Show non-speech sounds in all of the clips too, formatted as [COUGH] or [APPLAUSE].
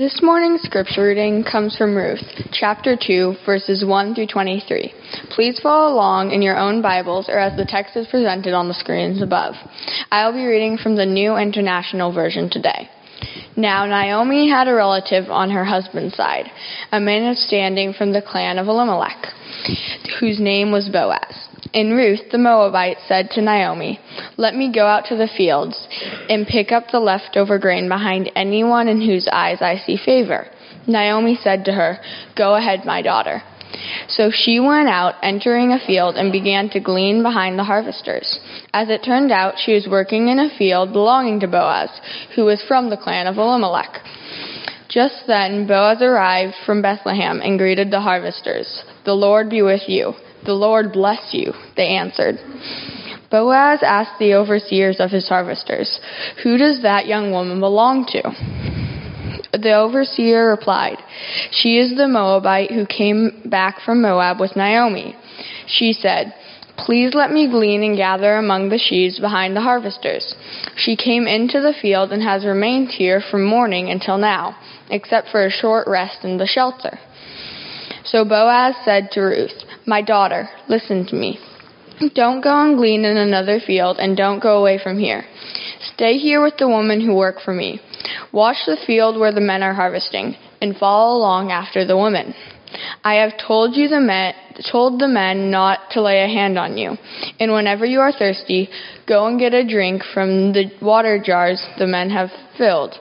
This morning's scripture reading comes from Ruth, chapter 2, verses 1 through 23. Please follow along in your own Bibles or as the text is presented on the screens above. I will be reading from the New International Version today. Now Naomi had a relative on her husband's side, a man of standing from the clan of Elimelech, whose name was Boaz. And Ruth the Moabite said to Naomi, Let me go out to the fields and pick up the leftover grain behind anyone in whose eyes I see favor. Naomi said to her, Go ahead, my daughter. So she went out, entering a field, and began to glean behind the harvesters. As it turned out, she was working in a field belonging to Boaz, who was from the clan of Elimelech. Just then Boaz arrived from Bethlehem and greeted the harvesters. The Lord be with you. The Lord bless you, they answered. Boaz asked the overseers of his harvesters, Who does that young woman belong to? The overseer replied, She is the Moabite who came back from Moab with Naomi. She said, Please let me glean and gather among the sheaves behind the harvesters. She came into the field and has remained here from morning until now, except for a short rest in the shelter. So Boaz said to Ruth, My daughter, listen to me. Don't go and glean in another field, and don't go away from here. Stay here with the women who work for me. Watch the field where the men are harvesting, and follow along after the women. I have told you the men, told the men not to lay a hand on you. And whenever you are thirsty, go and get a drink from the water jars the men have filled.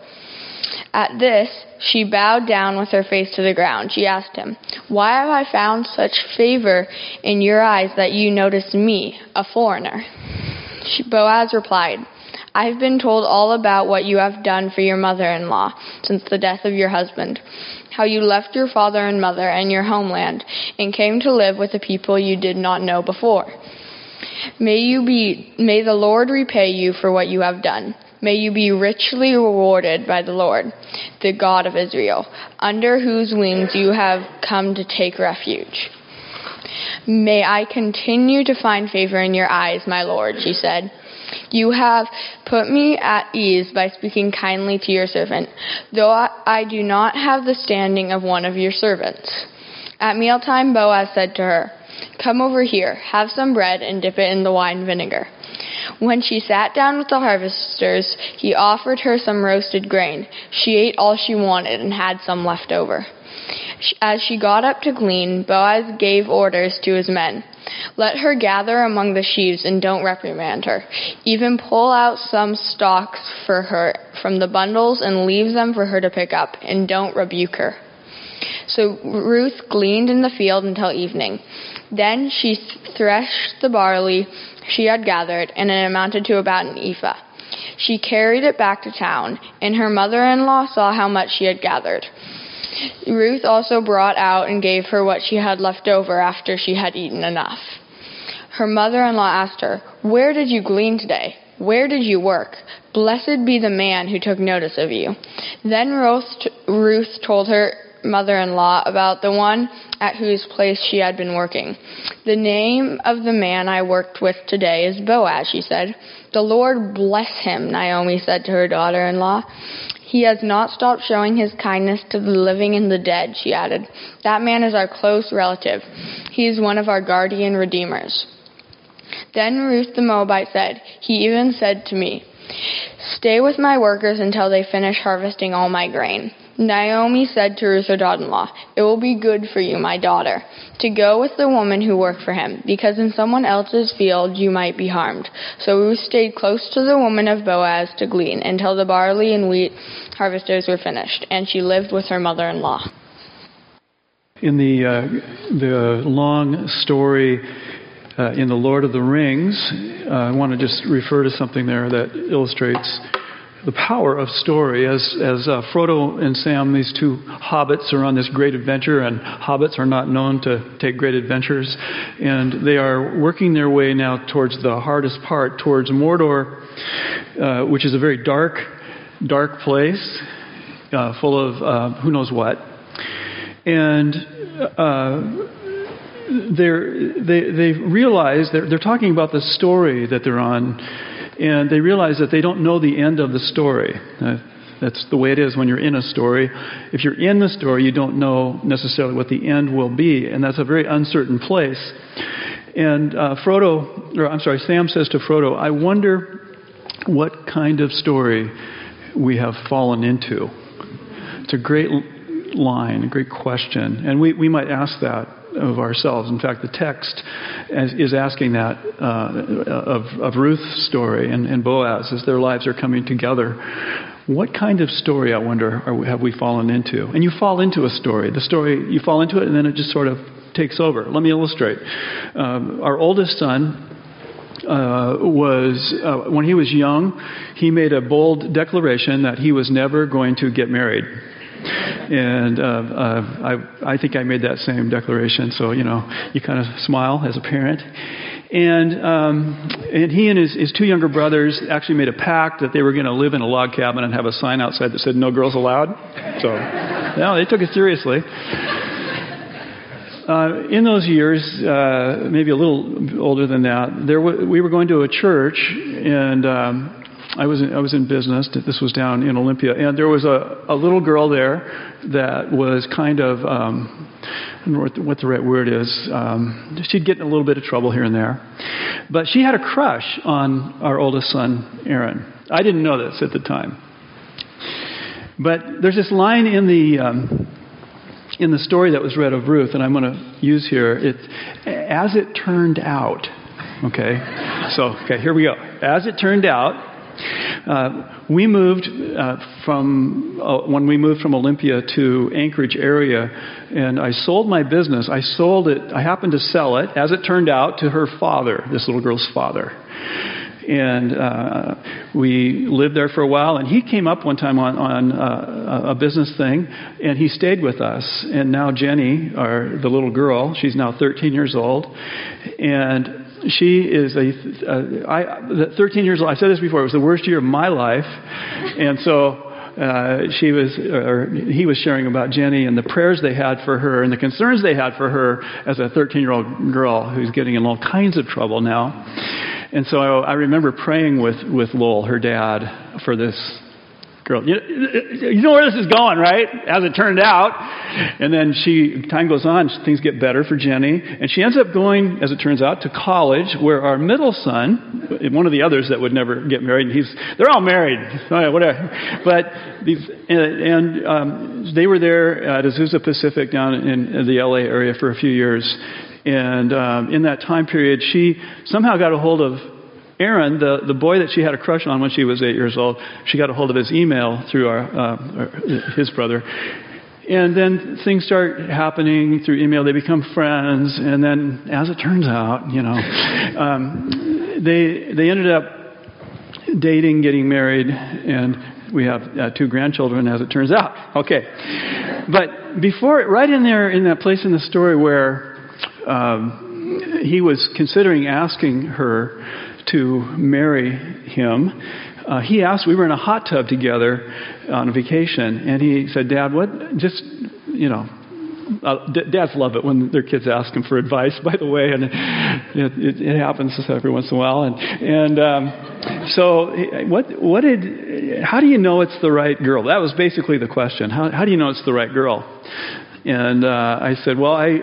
At this, she bowed down with her face to the ground. She asked him, Why have I found such favor in your eyes that you notice me, a foreigner? She, Boaz replied, I have been told all about what you have done for your mother in law since the death of your husband, how you left your father and mother and your homeland and came to live with a people you did not know before. May you be, may the Lord repay you for what you have done. May you be richly rewarded by the Lord, the God of Israel, under whose wings you have come to take refuge. May I continue to find favor in your eyes, my Lord, she said. You have put me at ease by speaking kindly to your servant, though I do not have the standing of one of your servants. At mealtime, Boaz said to her, Come over here, have some bread, and dip it in the wine vinegar. When she sat down with the harvesters, he offered her some roasted grain. She ate all she wanted and had some left over. As she got up to glean, Boaz gave orders to his men. Let her gather among the sheaves and don't reprimand her. Even pull out some stalks for her from the bundles and leave them for her to pick up, and don't rebuke her. So Ruth gleaned in the field until evening. Then she threshed the barley she had gathered, and it amounted to about an ephah. She carried it back to town, and her mother in law saw how much she had gathered. Ruth also brought out and gave her what she had left over after she had eaten enough. Her mother in law asked her, Where did you glean today? Where did you work? Blessed be the man who took notice of you. Then Ruth told her mother in law about the one at whose place she had been working. The name of the man I worked with today is Boaz, she said. The Lord bless him, Naomi said to her daughter in law. He has not stopped showing his kindness to the living and the dead, she added. That man is our close relative. He is one of our guardian redeemers. Then Ruth the Moabite said, He even said to me, Stay with my workers until they finish harvesting all my grain. Naomi said to Ruth her daughter in law, It will be good for you, my daughter, to go with the woman who worked for him, because in someone else's field you might be harmed. So Ruth stayed close to the woman of Boaz to glean until the barley and wheat harvesters were finished, and she lived with her mother in law. In the, uh, the long story uh, in The Lord of the Rings, uh, I want to just refer to something there that illustrates the power of story. As, as uh, Frodo and Sam, these two hobbits, are on this great adventure, and hobbits are not known to take great adventures. And they are working their way now towards the hardest part, towards Mordor, uh, which is a very dark, dark place, uh, full of uh, who knows what. And uh, they they realize they're, they're talking about the story that they're on and they realize that they don't know the end of the story. Uh, That's the way it is when you're in a story. If you're in the story, you don't know necessarily what the end will be, and that's a very uncertain place. And uh, Frodo, or I'm sorry, Sam says to Frodo, I wonder what kind of story we have fallen into. It's a great line, a great question. And we, we might ask that of ourselves. In fact, the text is asking that uh, of, of Ruth's story and, and Boaz as their lives are coming together. What kind of story, I wonder, are, have we fallen into? And you fall into a story. The story, you fall into it, and then it just sort of takes over. Let me illustrate. Um, our oldest son uh, was uh, when he was young, he made a bold declaration that he was never going to get married. And uh, uh, I, I think I made that same declaration. So you know, you kind of smile as a parent. And um, and he and his, his two younger brothers actually made a pact that they were going to live in a log cabin and have a sign outside that said "No girls allowed." So, [LAUGHS] yeah, they took it seriously. Uh, in those years, uh, maybe a little older than that, there w- we were going to a church, and um, I was in, I was in business. This was down in Olympia, and there was a, a little girl there that was kind of um, I don't know what the, what the right word is. Um, she'd get in a little bit of trouble here and there, but she had a crush on our oldest son, Aaron. I didn't know this at the time, but there's this line in the um, in the story that was read of Ruth, and I'm going to use here, it, as it turned out, okay? So, okay, here we go. As it turned out, uh, we moved uh, from uh, when we moved from Olympia to Anchorage area, and I sold my business. I sold it. I happened to sell it, as it turned out, to her father, this little girl's father and uh, we lived there for a while. And he came up one time on, on uh, a business thing, and he stayed with us. And now Jenny, our the little girl, she's now 13 years old, and she is a uh, I, 13 years old. I said this before. It was the worst year of my life, and so. Uh, she was, or he was sharing about Jenny and the prayers they had for her and the concerns they had for her as a 13 year old girl who's getting in all kinds of trouble now. And so I, I remember praying with, with Lowell, her dad, for this girl. You, you know where this is going, right? As it turned out. And then she, time goes on, things get better for Jenny. And she ends up going, as it turns out, to college where our middle son, one of the others that would never get married, and he's, they're all married, whatever. But these, and, and um, they were there at Azusa Pacific down in, in the LA area for a few years. And um, in that time period, she somehow got a hold of Aaron, the, the boy that she had a crush on when she was eight years old. She got a hold of his email through our, uh, his brother. And then things start happening through email. They become friends. And then, as it turns out, you know, um, they, they ended up dating, getting married, and we have uh, two grandchildren, as it turns out. Okay. But before, right in there, in that place in the story where um, he was considering asking her to marry him. Uh, he asked, we were in a hot tub together on a vacation, and he said, Dad, what, just, you know, uh, dads love it when their kids ask them for advice, [LAUGHS] by the way, and it, it, it happens every once in a while. And, and um, so, what, what did, how do you know it's the right girl? That was basically the question. How, how do you know it's the right girl? And uh, I said, Well, I,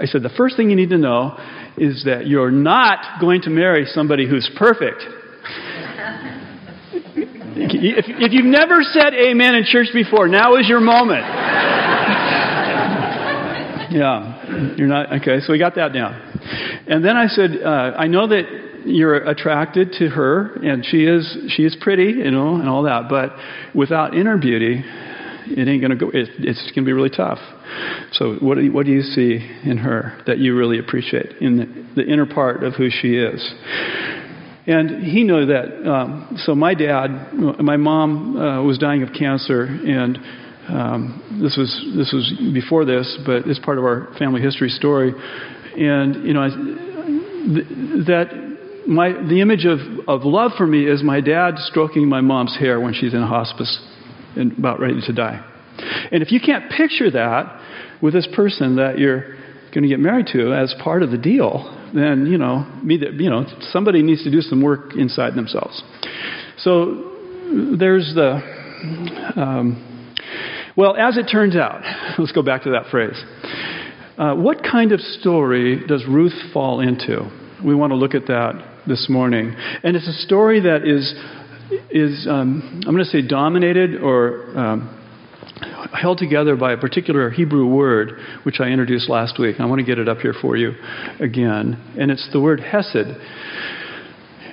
I said, the first thing you need to know is that you're not going to marry somebody who's perfect. if, if you've never said amen in church before, now is your moment. yeah, you're not, okay, so we got that down. And then I said, uh, I know that you're attracted to her, and she is, she is pretty, you know, and all that, but without inner beauty, it ain't going to go, it, it's going to be really tough. So, what do, you, what do you see in her that you really appreciate in the, the inner part of who she is? And he knew that. Um, so, my dad, my mom uh, was dying of cancer, and um, this was this was before this, but it's part of our family history story. And you know, th- that my the image of, of love for me is my dad stroking my mom's hair when she's in hospice and about ready to die. And if you can't picture that with this person that you're going to get married to as part of the deal, then you know, you know, somebody needs to do some work inside themselves. So there's the Um, well, as it turns out, [LAUGHS] let's go back to that phrase. Uh, what kind of story does Ruth fall into? We want to look at that this morning. And it's a story that is, is um, I'm going to say, dominated or um, held together by a particular Hebrew word, which I introduced last week. I want to get it up here for you again. And it's the word hesed.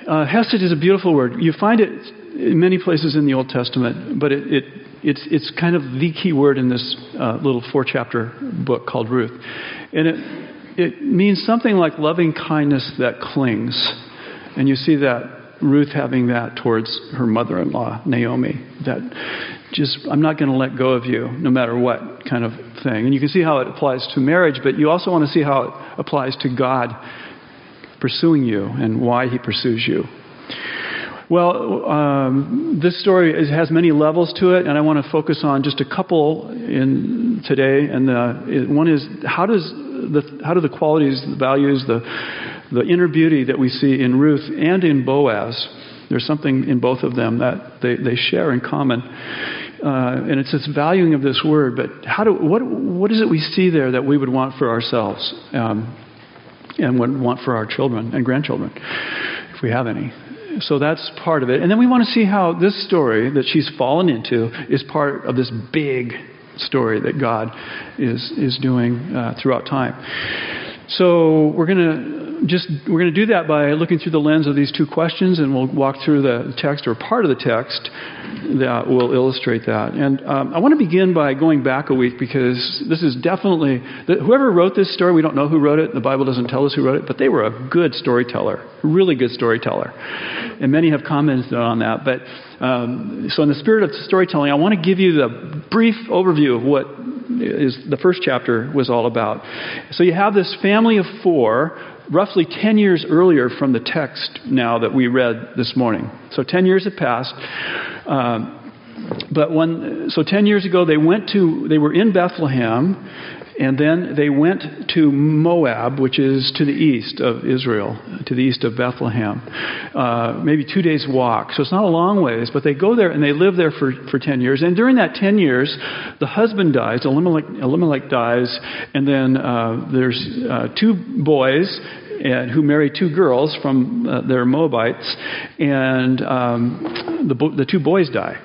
Uh, hesed is a beautiful word. You find it in many places in the Old Testament, but it, it it's, it's kind of the key word in this uh, little four chapter book called Ruth. And it, it means something like loving kindness that clings. And you see that Ruth having that towards her mother in law, Naomi. That just, I'm not going to let go of you no matter what kind of thing. And you can see how it applies to marriage, but you also want to see how it applies to God pursuing you and why he pursues you. Well, um, this story is, has many levels to it, and I want to focus on just a couple in today. And the, one is how does the how do the qualities, the values, the the inner beauty that we see in Ruth and in Boaz. There's something in both of them that they, they share in common. Uh, and it's this valuing of this word, but how do, what, what is it we see there that we would want for ourselves um, and would want for our children and grandchildren, if we have any? So that's part of it. And then we want to see how this story that she's fallen into is part of this big story that God is, is doing uh, throughout time. So we're going to just we're going to do that by looking through the lens of these two questions, and we'll walk through the text or part of the text that will illustrate that. And um, I want to begin by going back a week because this is definitely whoever wrote this story. We don't know who wrote it. The Bible doesn't tell us who wrote it, but they were a good storyteller, really good storyteller, and many have commented on that. But um, so, in the spirit of storytelling, I want to give you the brief overview of what is the first chapter was all about. So you have this family of four roughly 10 years earlier from the text now that we read this morning. So 10 years had passed. Um, but when, so 10 years ago, they went to, they were in Bethlehem, and then they went to Moab, which is to the east of Israel, to the east of Bethlehem, uh, maybe two days' walk. So it's not a long ways, but they go there and they live there for, for 10 years. And during that 10 years, the husband dies, Elimelech, Elimelech dies, and then uh, there's uh, two boys and who marry two girls from uh, their Moabites, and um, the, the two boys die.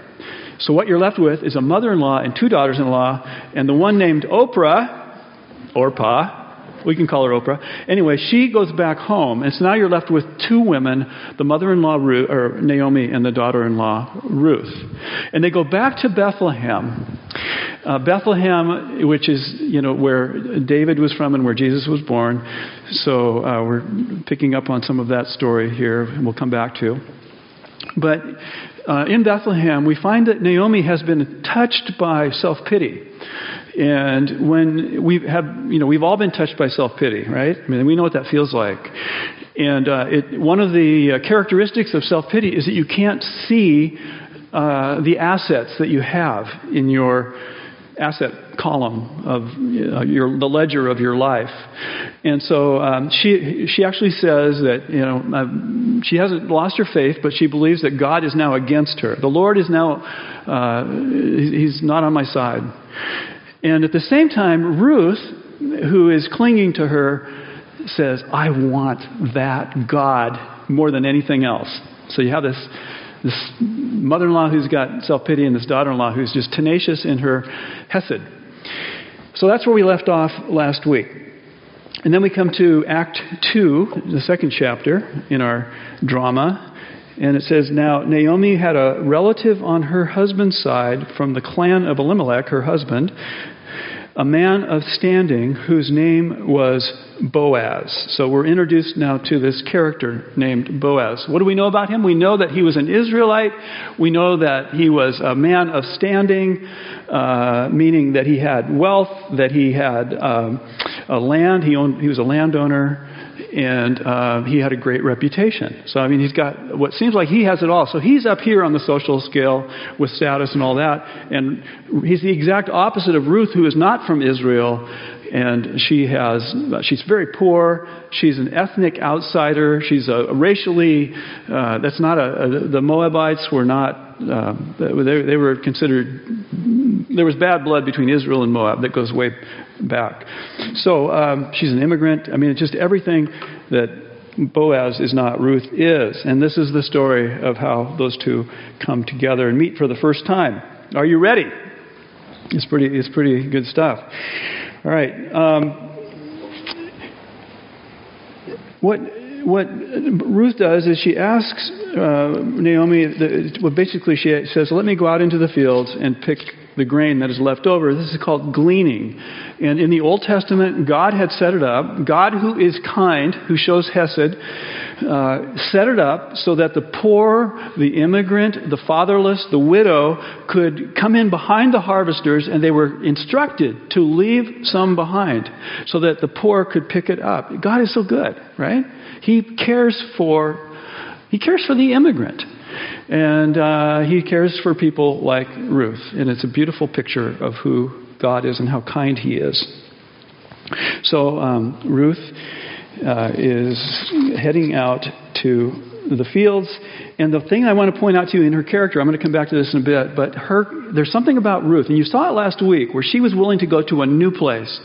So what you're left with is a mother-in-law and two daughters-in-law, and the one named Oprah, Orpah, we can call her Oprah. Anyway, she goes back home, and so now you're left with two women: the mother-in-law Ruth, or Naomi and the daughter-in-law Ruth. And they go back to Bethlehem. Uh, Bethlehem, which is you know where David was from and where Jesus was born. So uh, we're picking up on some of that story here, and we'll come back to. But uh, in Bethlehem, we find that Naomi has been touched by self pity. And when we have, you know, we've all been touched by self pity, right? I mean, we know what that feels like. And uh, it, one of the uh, characteristics of self pity is that you can't see uh, the assets that you have in your asset column of uh, your, the ledger of your life. And so um, she, she actually says that, you know, uh, she hasn't lost her faith, but she believes that God is now against her. The Lord is now, uh, he's not on my side. And at the same time, Ruth, who is clinging to her, says, I want that God more than anything else. So you have this this mother in law who's got self pity and this daughter in law who's just tenacious in her Hesed. So that's where we left off last week. And then we come to Act 2, the second chapter in our drama. And it says, Now Naomi had a relative on her husband's side from the clan of Elimelech, her husband, a man of standing whose name was Boaz. So we're introduced now to this character named Boaz. What do we know about him? We know that he was an Israelite. We know that he was a man of standing, uh, meaning that he had wealth, that he had um, a land. He, owned, he was a landowner. And uh, he had a great reputation. So, I mean, he's got what seems like he has it all. So, he's up here on the social scale with status and all that. And he's the exact opposite of Ruth, who is not from Israel. And she has, she's very poor. She's an ethnic outsider. She's a, racially, uh, that's not a, a, the Moabites were not, uh, they, they were considered, there was bad blood between Israel and Moab that goes way back. So um, she's an immigrant. I mean, it's just everything that Boaz is not, Ruth is. And this is the story of how those two come together and meet for the first time. Are you ready? It's pretty, it's pretty good stuff. All right. Um, what what Ruth does is she asks uh, Naomi, the, well, basically she says, Let me go out into the fields and pick the grain that is left over. This is called gleaning. And in the Old Testament, God had set it up. God, who is kind, who shows Hesed, uh, set it up so that the poor, the immigrant, the fatherless, the widow could come in behind the harvesters and they were instructed to leave some behind so that the poor could pick it up. God is so good, right? He cares for he cares for the immigrant. And uh, he cares for people like Ruth. And it's a beautiful picture of who God is and how kind he is. So um, Ruth uh, is heading out to the fields. And the thing I want to point out to you in her character, I'm going to come back to this in a bit, but her, there's something about Ruth, and you saw it last week, where she was willing to go to a new place.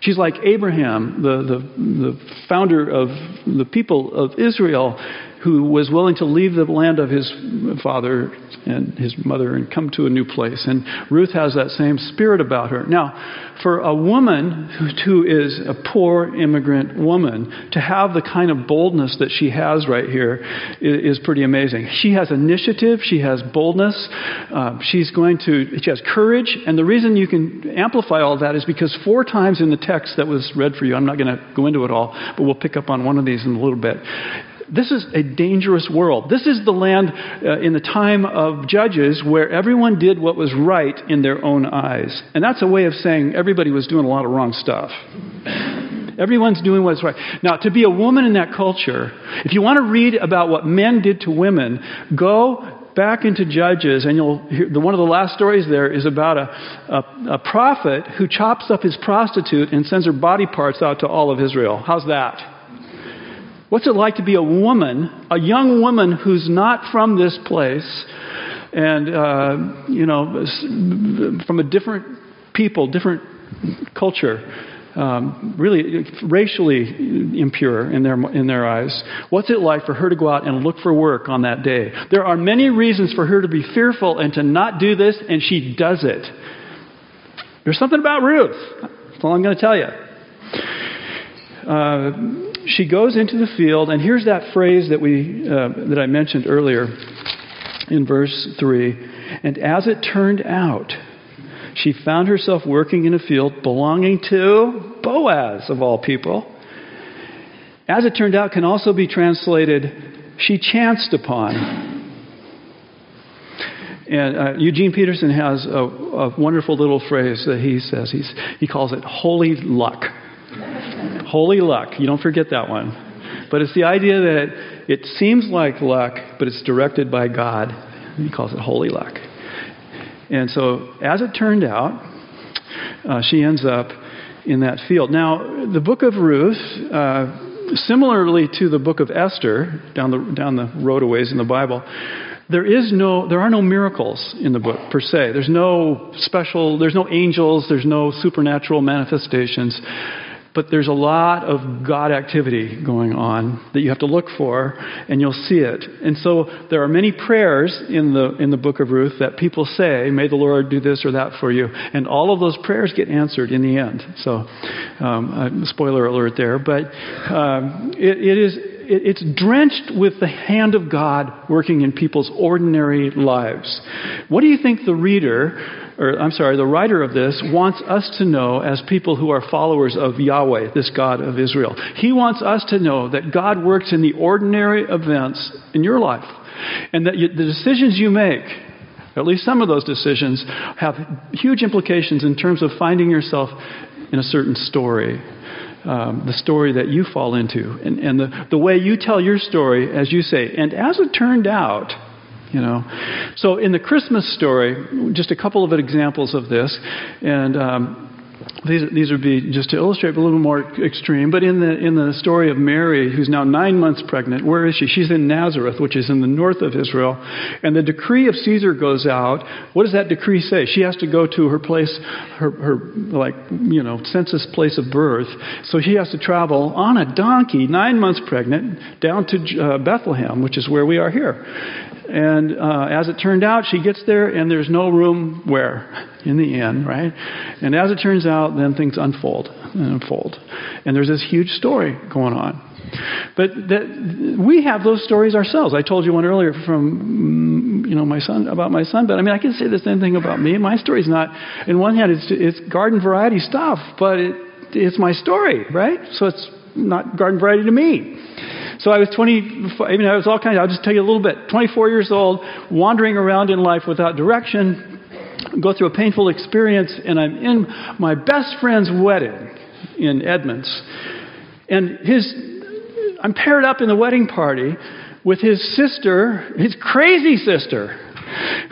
She's like Abraham, the, the, the founder of the people of Israel who was willing to leave the land of his father and his mother and come to a new place. And Ruth has that same spirit about her. Now, for a woman who is a poor immigrant woman to have the kind of boldness that she has right here is pretty amazing. She has initiative, she has boldness, uh, she's going to, she has courage. And the reason you can amplify all that is because four times in the text that was read for you, I'm not going to go into it all, but we'll pick up on one of these in a little bit this is a dangerous world. This is the land uh, in the time of Judges where everyone did what was right in their own eyes. And that's a way of saying everybody was doing a lot of wrong stuff. Everyone's doing what's right. Now, to be a woman in that culture, if you want to read about what men did to women, go back into Judges, and you'll hear the, one of the last stories there is about a, a, a prophet who chops up his prostitute and sends her body parts out to all of Israel. How's that? What's it like to be a woman, a young woman who's not from this place, and, uh, you know, from a different people, different culture, um, really racially impure in their, in their eyes? What's it like for her to go out and look for work on that day? There are many reasons for her to be fearful and to not do this, and she does it. There's something about Ruth. That's all I'm going to tell you. Uh, she goes into the field, and here's that phrase that, we, uh, that I mentioned earlier in verse 3. And as it turned out, she found herself working in a field belonging to Boaz, of all people. As it turned out, can also be translated, she chanced upon. And uh, Eugene Peterson has a, a, wonderful little phrase that he says. He's, he calls it holy luck. Holy luck. You don't forget that one. But it's the idea that it seems like luck, but it's directed by God. He calls it holy luck. And so, as it turned out, uh, she ends up in that field. Now, the book of Ruth, uh, similarly to the book of Esther, down the, down the road a ways in the Bible, there is no there are no miracles in the book per se there's no special there's no angels there's no supernatural manifestations but there's a lot of God activity going on that you have to look for, and you'll see it. And so there are many prayers in the, in the book of Ruth that people say, May the Lord do this or that for you. And all of those prayers get answered in the end. So, um, uh, spoiler alert there. But um, it, it is it's drenched with the hand of God working in people's ordinary lives. What do you think the reader or I'm sorry, the writer of this wants us to know as people who are followers of Yahweh, this God of Israel. He wants us to know that God works in the ordinary events in your life. And that the decisions you make, at least some of those decisions, have huge implications in terms of finding yourself in a certain story. Um, the story that you fall into and, and the, the way you tell your story, as you say. And as it turned out, you know. So in the Christmas story, just a couple of examples of this, and um, these, these would be just to illustrate a little more extreme. But in the in the story of Mary, who's now nine months pregnant, where is she? She's in Nazareth, which is in the north of Israel, and the decree of Caesar goes out. What does that decree say? She has to go to her place, her her like you know census place of birth. So she has to travel on a donkey, nine months pregnant, down to uh, Bethlehem, which is where we are here. And uh, as it turned out, she gets there, and there's no room where? [LAUGHS] In the inn, right? And as it turns out, then things unfold and unfold. And there's this huge story going on. But that, we have those stories ourselves. I told you one earlier from mm, you know my son about my son, but I mean I can say the same thing about me. My story's not. In one hand, it's it's garden variety stuff, but it, it's my story, right? So it's not garden variety to me. So I was 20, I mean, I was all kinds of, I'll just tell you a little bit. 24 years old, wandering around in life without direction, go through a painful experience, and I'm in my best friend's wedding in Edmonds. And his, I'm paired up in the wedding party with his sister, his crazy sister,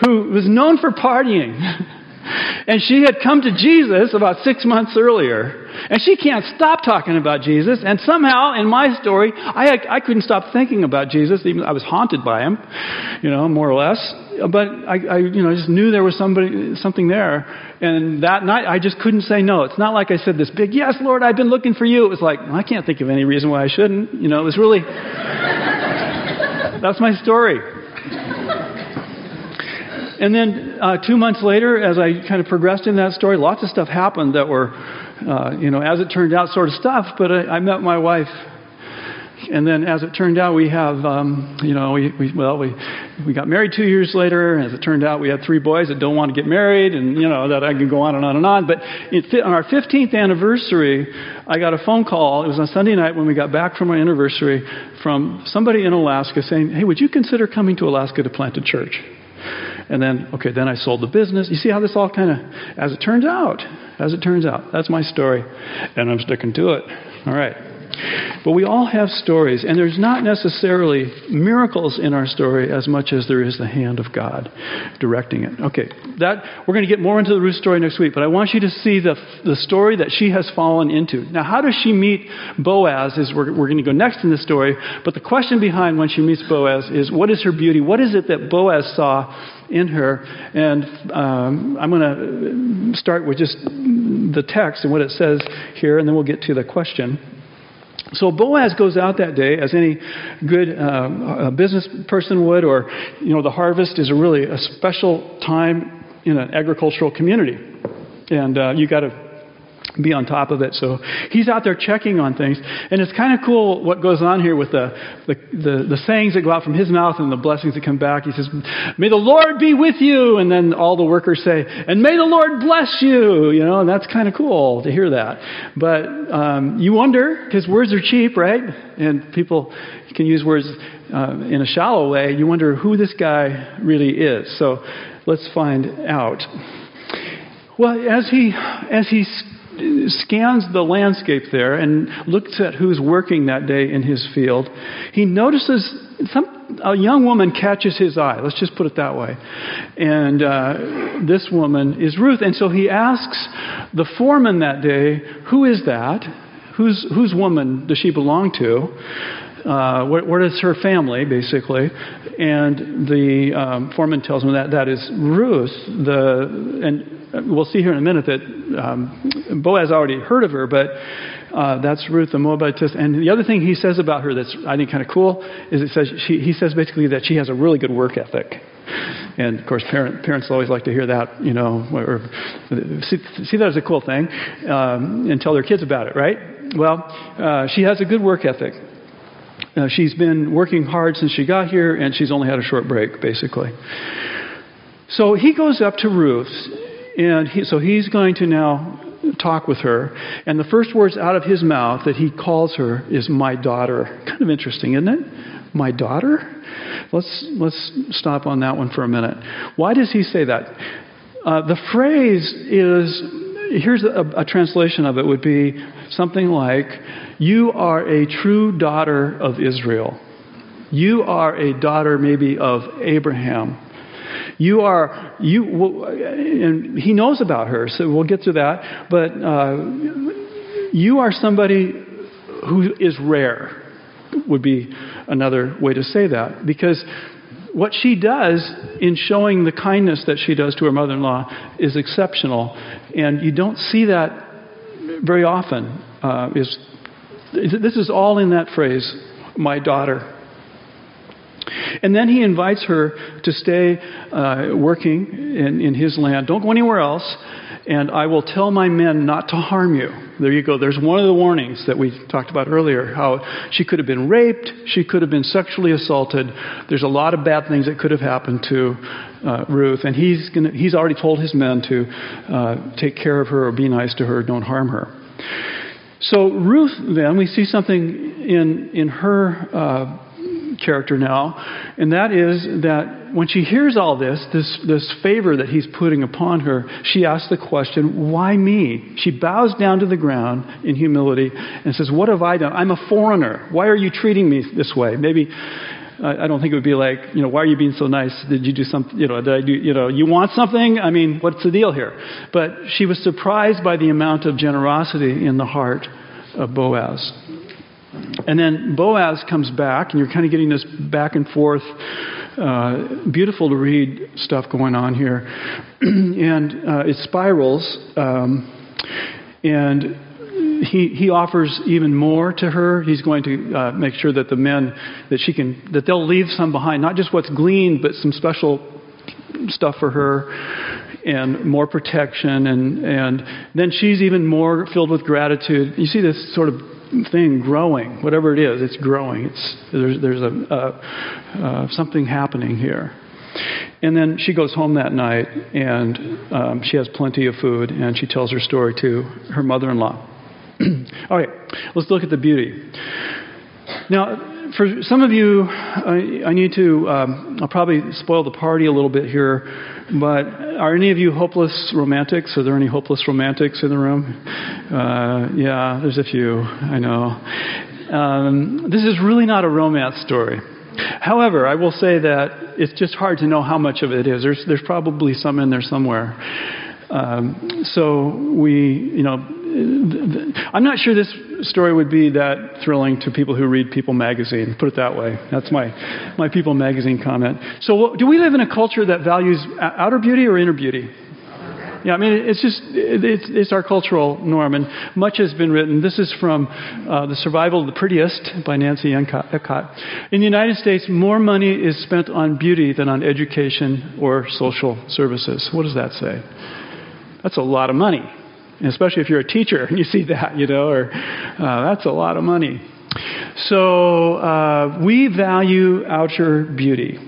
who was known for partying. [LAUGHS] And she had come to Jesus about six months earlier. And she can't stop talking about Jesus. And somehow, in my story, I, I couldn't stop thinking about Jesus. Even I was haunted by him, you know, more or less. But I, I you know, just knew there was somebody, something there. And that night, I just couldn't say no. It's not like I said this big, yes, Lord, I've been looking for you. It was like, well, I can't think of any reason why I shouldn't. You know, it was really, [LAUGHS] that's my story. And then uh, two months later, as I kind of progressed in that story, lots of stuff happened that were, uh, you know, as it turned out, sort of stuff. But I, I met my wife, and then as it turned out, we have, um, you know, we, we well, we we got married two years later. As it turned out, we had three boys that don't want to get married, and you know that I can go on and on and on. But it, on our 15th anniversary, I got a phone call. It was on Sunday night when we got back from our anniversary from somebody in Alaska saying, "Hey, would you consider coming to Alaska to plant a church?" And then, okay, then I sold the business. You see how this all kind of, as it turns out, as it turns out, that's my story, and I'm sticking to it. All right. But we all have stories, and there's not necessarily miracles in our story as much as there is the hand of God directing it. Okay, that we're going to get more into the Ruth story next week, but I want you to see the, the story that she has fallen into. Now, how does she meet Boaz? Is we're, we're going to go next in the story, but the question behind when she meets Boaz is what is her beauty? What is it that Boaz saw in her? And um, I'm going to start with just the text and what it says here, and then we'll get to the question. So Boaz goes out that day, as any good uh, business person would, or you know, the harvest is a really a special time in an agricultural community, and uh, you got to be on top of it. So he's out there checking on things. And it's kind of cool what goes on here with the, the, the, the, sayings that go out from his mouth and the blessings that come back. He says, May the Lord be with you. And then all the workers say, And may the Lord bless you. You know, and that's kind of cool to hear that. But um, you wonder, because words are cheap, right? And people can use words uh, in a shallow way. You wonder who this guy really is. So let's find out. Well, as he as he scans the landscape there and looks at who's working that day in his field, he notices some, a young woman catches his eye. Let's just put it that way. And uh, this woman is Ruth. And so he asks the foreman that day, Who is that? Whose, whose woman does she belong to? Uh, what, what is her family, basically? And the um, foreman tells him that that is Ruth. The, and we'll see here in a minute that um, Boaz already heard of her, but uh, that's Ruth the Moabitess. And the other thing he says about her that's I think kind of cool is it says she, he says basically that she has a really good work ethic. And of course, parent, parents always like to hear that, you know, or see, see that as a cool thing, um, and tell their kids about it, right? Well, uh, she has a good work ethic. Uh, she's been working hard since she got here, and she's only had a short break, basically. So he goes up to Ruth and he, so he's going to now talk with her. And the first words out of his mouth that he calls her is my daughter. Kind of interesting, isn't it? My daughter? Let's, let's stop on that one for a minute. Why does he say that? Uh, the phrase is here's a, a translation of it would be something like, You are a true daughter of Israel. You are a daughter, maybe, of Abraham. You are, you, and he knows about her, so we'll get to that. But uh, you are somebody who is rare, would be another way to say that. Because what she does in showing the kindness that she does to her mother in law is exceptional. And you don't see that very often. Uh, is, this is all in that phrase, my daughter. And then he invites her to stay uh, working in, in his land. Don't go anywhere else, and I will tell my men not to harm you. There you go. There's one of the warnings that we talked about earlier how she could have been raped, she could have been sexually assaulted. There's a lot of bad things that could have happened to uh, Ruth, and he's, gonna, he's already told his men to uh, take care of her or be nice to her, don't harm her. So, Ruth, then, we see something in, in her uh, character now, and that is that when she hears all this, this, this favor that he's putting upon her, she asks the question, Why me? She bows down to the ground in humility and says, What have I done? I'm a foreigner. Why are you treating me this way? Maybe. I don't think it would be like, you know, why are you being so nice? Did you do something, you know, did I do, you know, you want something? I mean, what's the deal here? But she was surprised by the amount of generosity in the heart of Boaz. And then Boaz comes back, and you're kind of getting this back and forth, uh, beautiful to read stuff going on here. [CLEARS THROAT] and uh, it spirals. Um, and he, he offers even more to her. He's going to uh, make sure that the men that she can that they'll leave some behind, not just what's gleaned, but some special stuff for her and more protection and and then she's even more filled with gratitude. You see this sort of thing growing, whatever it is, it's growing. It's, there's there's a, uh, something happening here. And then she goes home that night and um, she has plenty of food and she tells her story to her mother in law. [CLEARS THROAT] All right, let's look at the beauty. Now, for some of you, I, I need to, um, I'll probably spoil the party a little bit here, but are any of you hopeless romantics? Are there any hopeless romantics in the room? Uh, yeah, there's a few, I know. Um, this is really not a romance story. However, I will say that it's just hard to know how much of it is. There's, there's probably some in there somewhere. Um, so we, you know, I'm not sure this story would be that thrilling to people who read People magazine. Put it that way. That's my my People magazine comment. So, do we live in a culture that values outer beauty or inner beauty? Yeah, I mean, it's just, it's, it's, our cultural norm, and much has been written. This is from uh, The Survival of the Prettiest by Nancy Etcoff. In the United States, more money is spent on beauty than on education or social services. What does that say? That's a lot of money especially if you're a teacher and you see that, you know, or uh, that's a lot of money. So uh, we value outer beauty.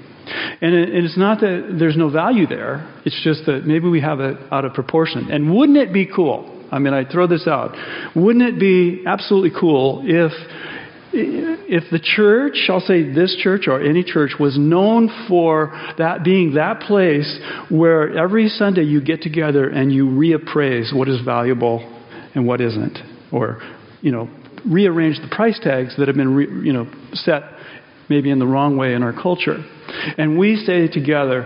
And, it, it's not that there's no value there, it's just that maybe we have it out of proportion. And wouldn't it be cool? I mean, I throw this out. Wouldn't it be absolutely cool if if the church, I'll say this church or any church, was known for that being that place where every Sunday you get together and you reappraise what is valuable and what isn't, or you know, rearrange the price tags that have been re, you know set maybe in the wrong way in our culture. And we say together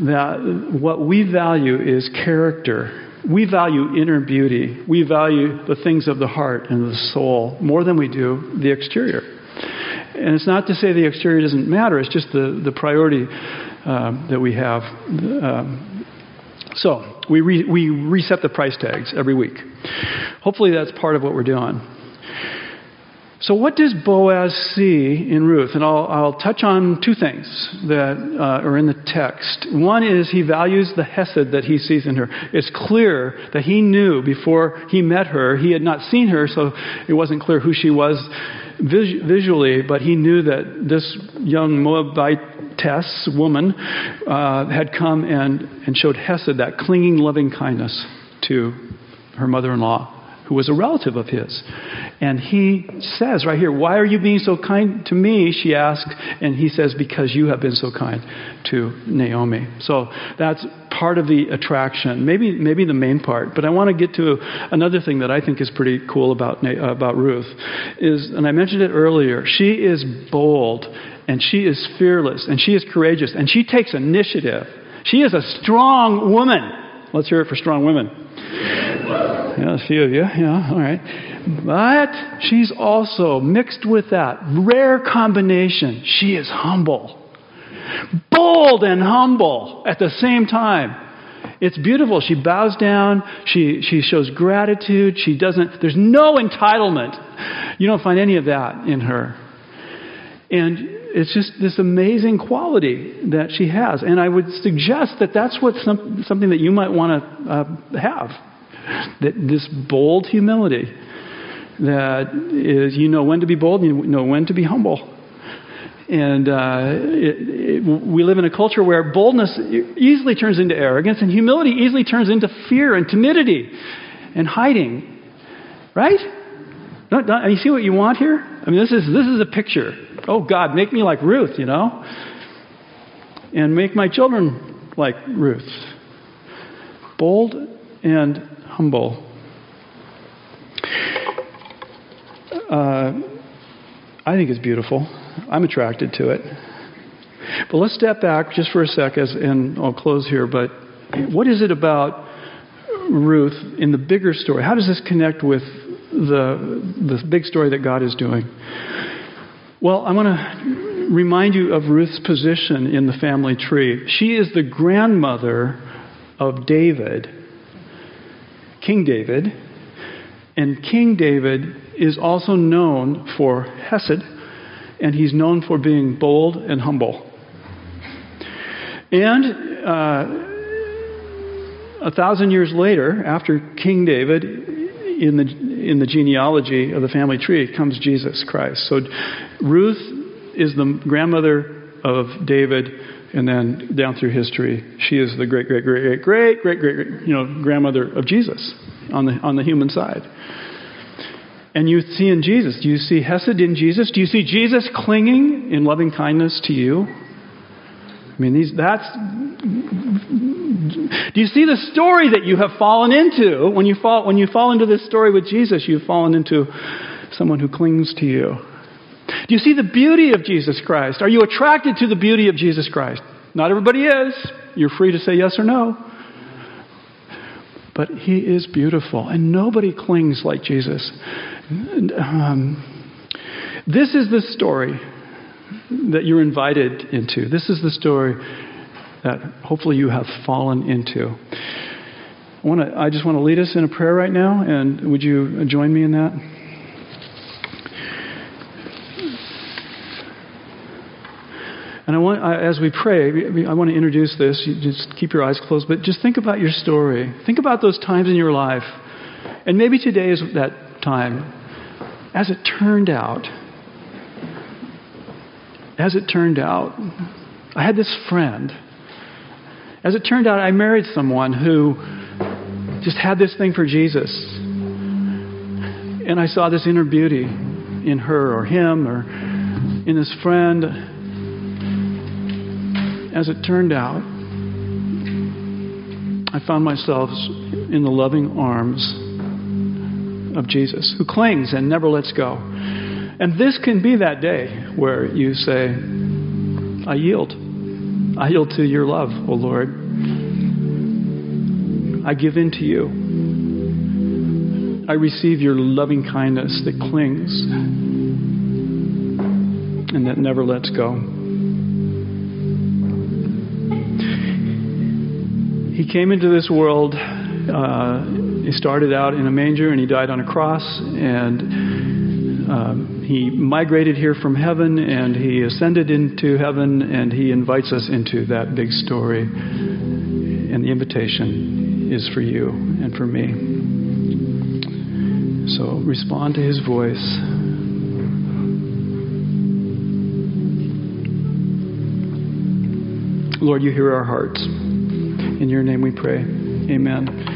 that what we value is character we value inner beauty. We value the things of the heart and the soul more than we do the exterior. And it's not to say the exterior doesn't matter, it's just the, the priority um, that we have. Um, so, we, re, we reset the price tags every week. Hopefully, that's part of what we're doing. So, what does Boaz see in Ruth? And I'll, I'll touch on two things that uh, are in the text. One is he values the Hesed that he sees in her. It's clear that he knew before he met her, he had not seen her, so it wasn't clear who she was vis- visually, but he knew that this young Moabitess woman uh, had come and, and showed Hesed, that clinging, loving kindness to her mother in law who was a relative of his. And he says right here, Why are you being so kind to me? She asks. And he says, Because you have been so kind to Naomi. So that's part of the attraction, maybe, maybe the main part. But I want to get to another thing that I think is pretty cool about, uh, about Ruth. Is, and I mentioned it earlier, she is bold and she is fearless and she is courageous and she takes initiative. She is a strong woman. Let's hear it for strong women. Yeah, a few of you. Yeah, all right. But she's also mixed with that rare combination. She is humble. Bold and humble at the same time. It's beautiful. She bows down. She, she shows gratitude. She doesn't, there's no entitlement. You don't find any of that in her. And it's just this amazing quality that she has. And I would suggest that that's what some, something that you might want to uh, have. That this bold humility that is you know when to be bold and you know when to be humble. And uh, it, it, we live in a culture where boldness easily turns into arrogance and humility easily turns into fear and timidity and hiding. Right? Don't, you see what you want here? I mean, this is, this is a picture. Oh, God, make me like Ruth, you know? And make my children like Ruth. Bold and humble. uh, I think is beautiful. I'm attracted to it. But let's step back just for a sec, as, and I'll close here. But what is it about Ruth in the bigger story? How does this connect with the, the big story that God is doing? Well, I want to remind you of Ruth's position in the family tree. She is the grandmother of David, King David. And King David is also known for Hesed, and he's known for being bold and humble. And uh, a thousand years later, after King David, in the, in the genealogy of the family tree, comes Jesus Christ. So Ruth is the grandmother of David, and then down through history, she is the great, great, great, great, great, great, great, you know, grandmother of Jesus on the on the human side. And you see in Jesus, do you see Hesed in Jesus? Do you see Jesus clinging in loving kindness to you? I mean, these, that's. Do you see the story that you have fallen into? When you fall, when you fall into this story with Jesus, you've fallen into someone who clings to you. Do you see the beauty of Jesus Christ? Are you attracted to the beauty of Jesus Christ? Not everybody is. You're free to say yes or no. But he is beautiful, and nobody clings like Jesus. Um, this is the story that you're invited into. This is the story that hopefully you have fallen into. I, want to, I just want to lead us in a prayer right now, and would you join me in that? And I want, as we pray, I want to introduce this. You just keep your eyes closed, but just think about your story. Think about those times in your life. And maybe today is that time. As it turned out, as it turned out, I had this friend. As it turned out, I married someone who just had this thing for Jesus. And I saw this inner beauty in her or him or in this friend. As it turned out, I found myself in the loving arms of Jesus, who clings and never lets go. And this can be that day where you say, I yield. I yield to your love, O Lord. I give in to you. I receive your loving kindness that clings and that never lets go. He came into this world. Uh, he started out in a manger and he died on a cross and um, he migrated here from heaven and he ascended into heaven and he invites us into that big story. And the invitation is for you and for me. So respond to his voice. Lord, you hear our hearts. In your name we pray. Amen.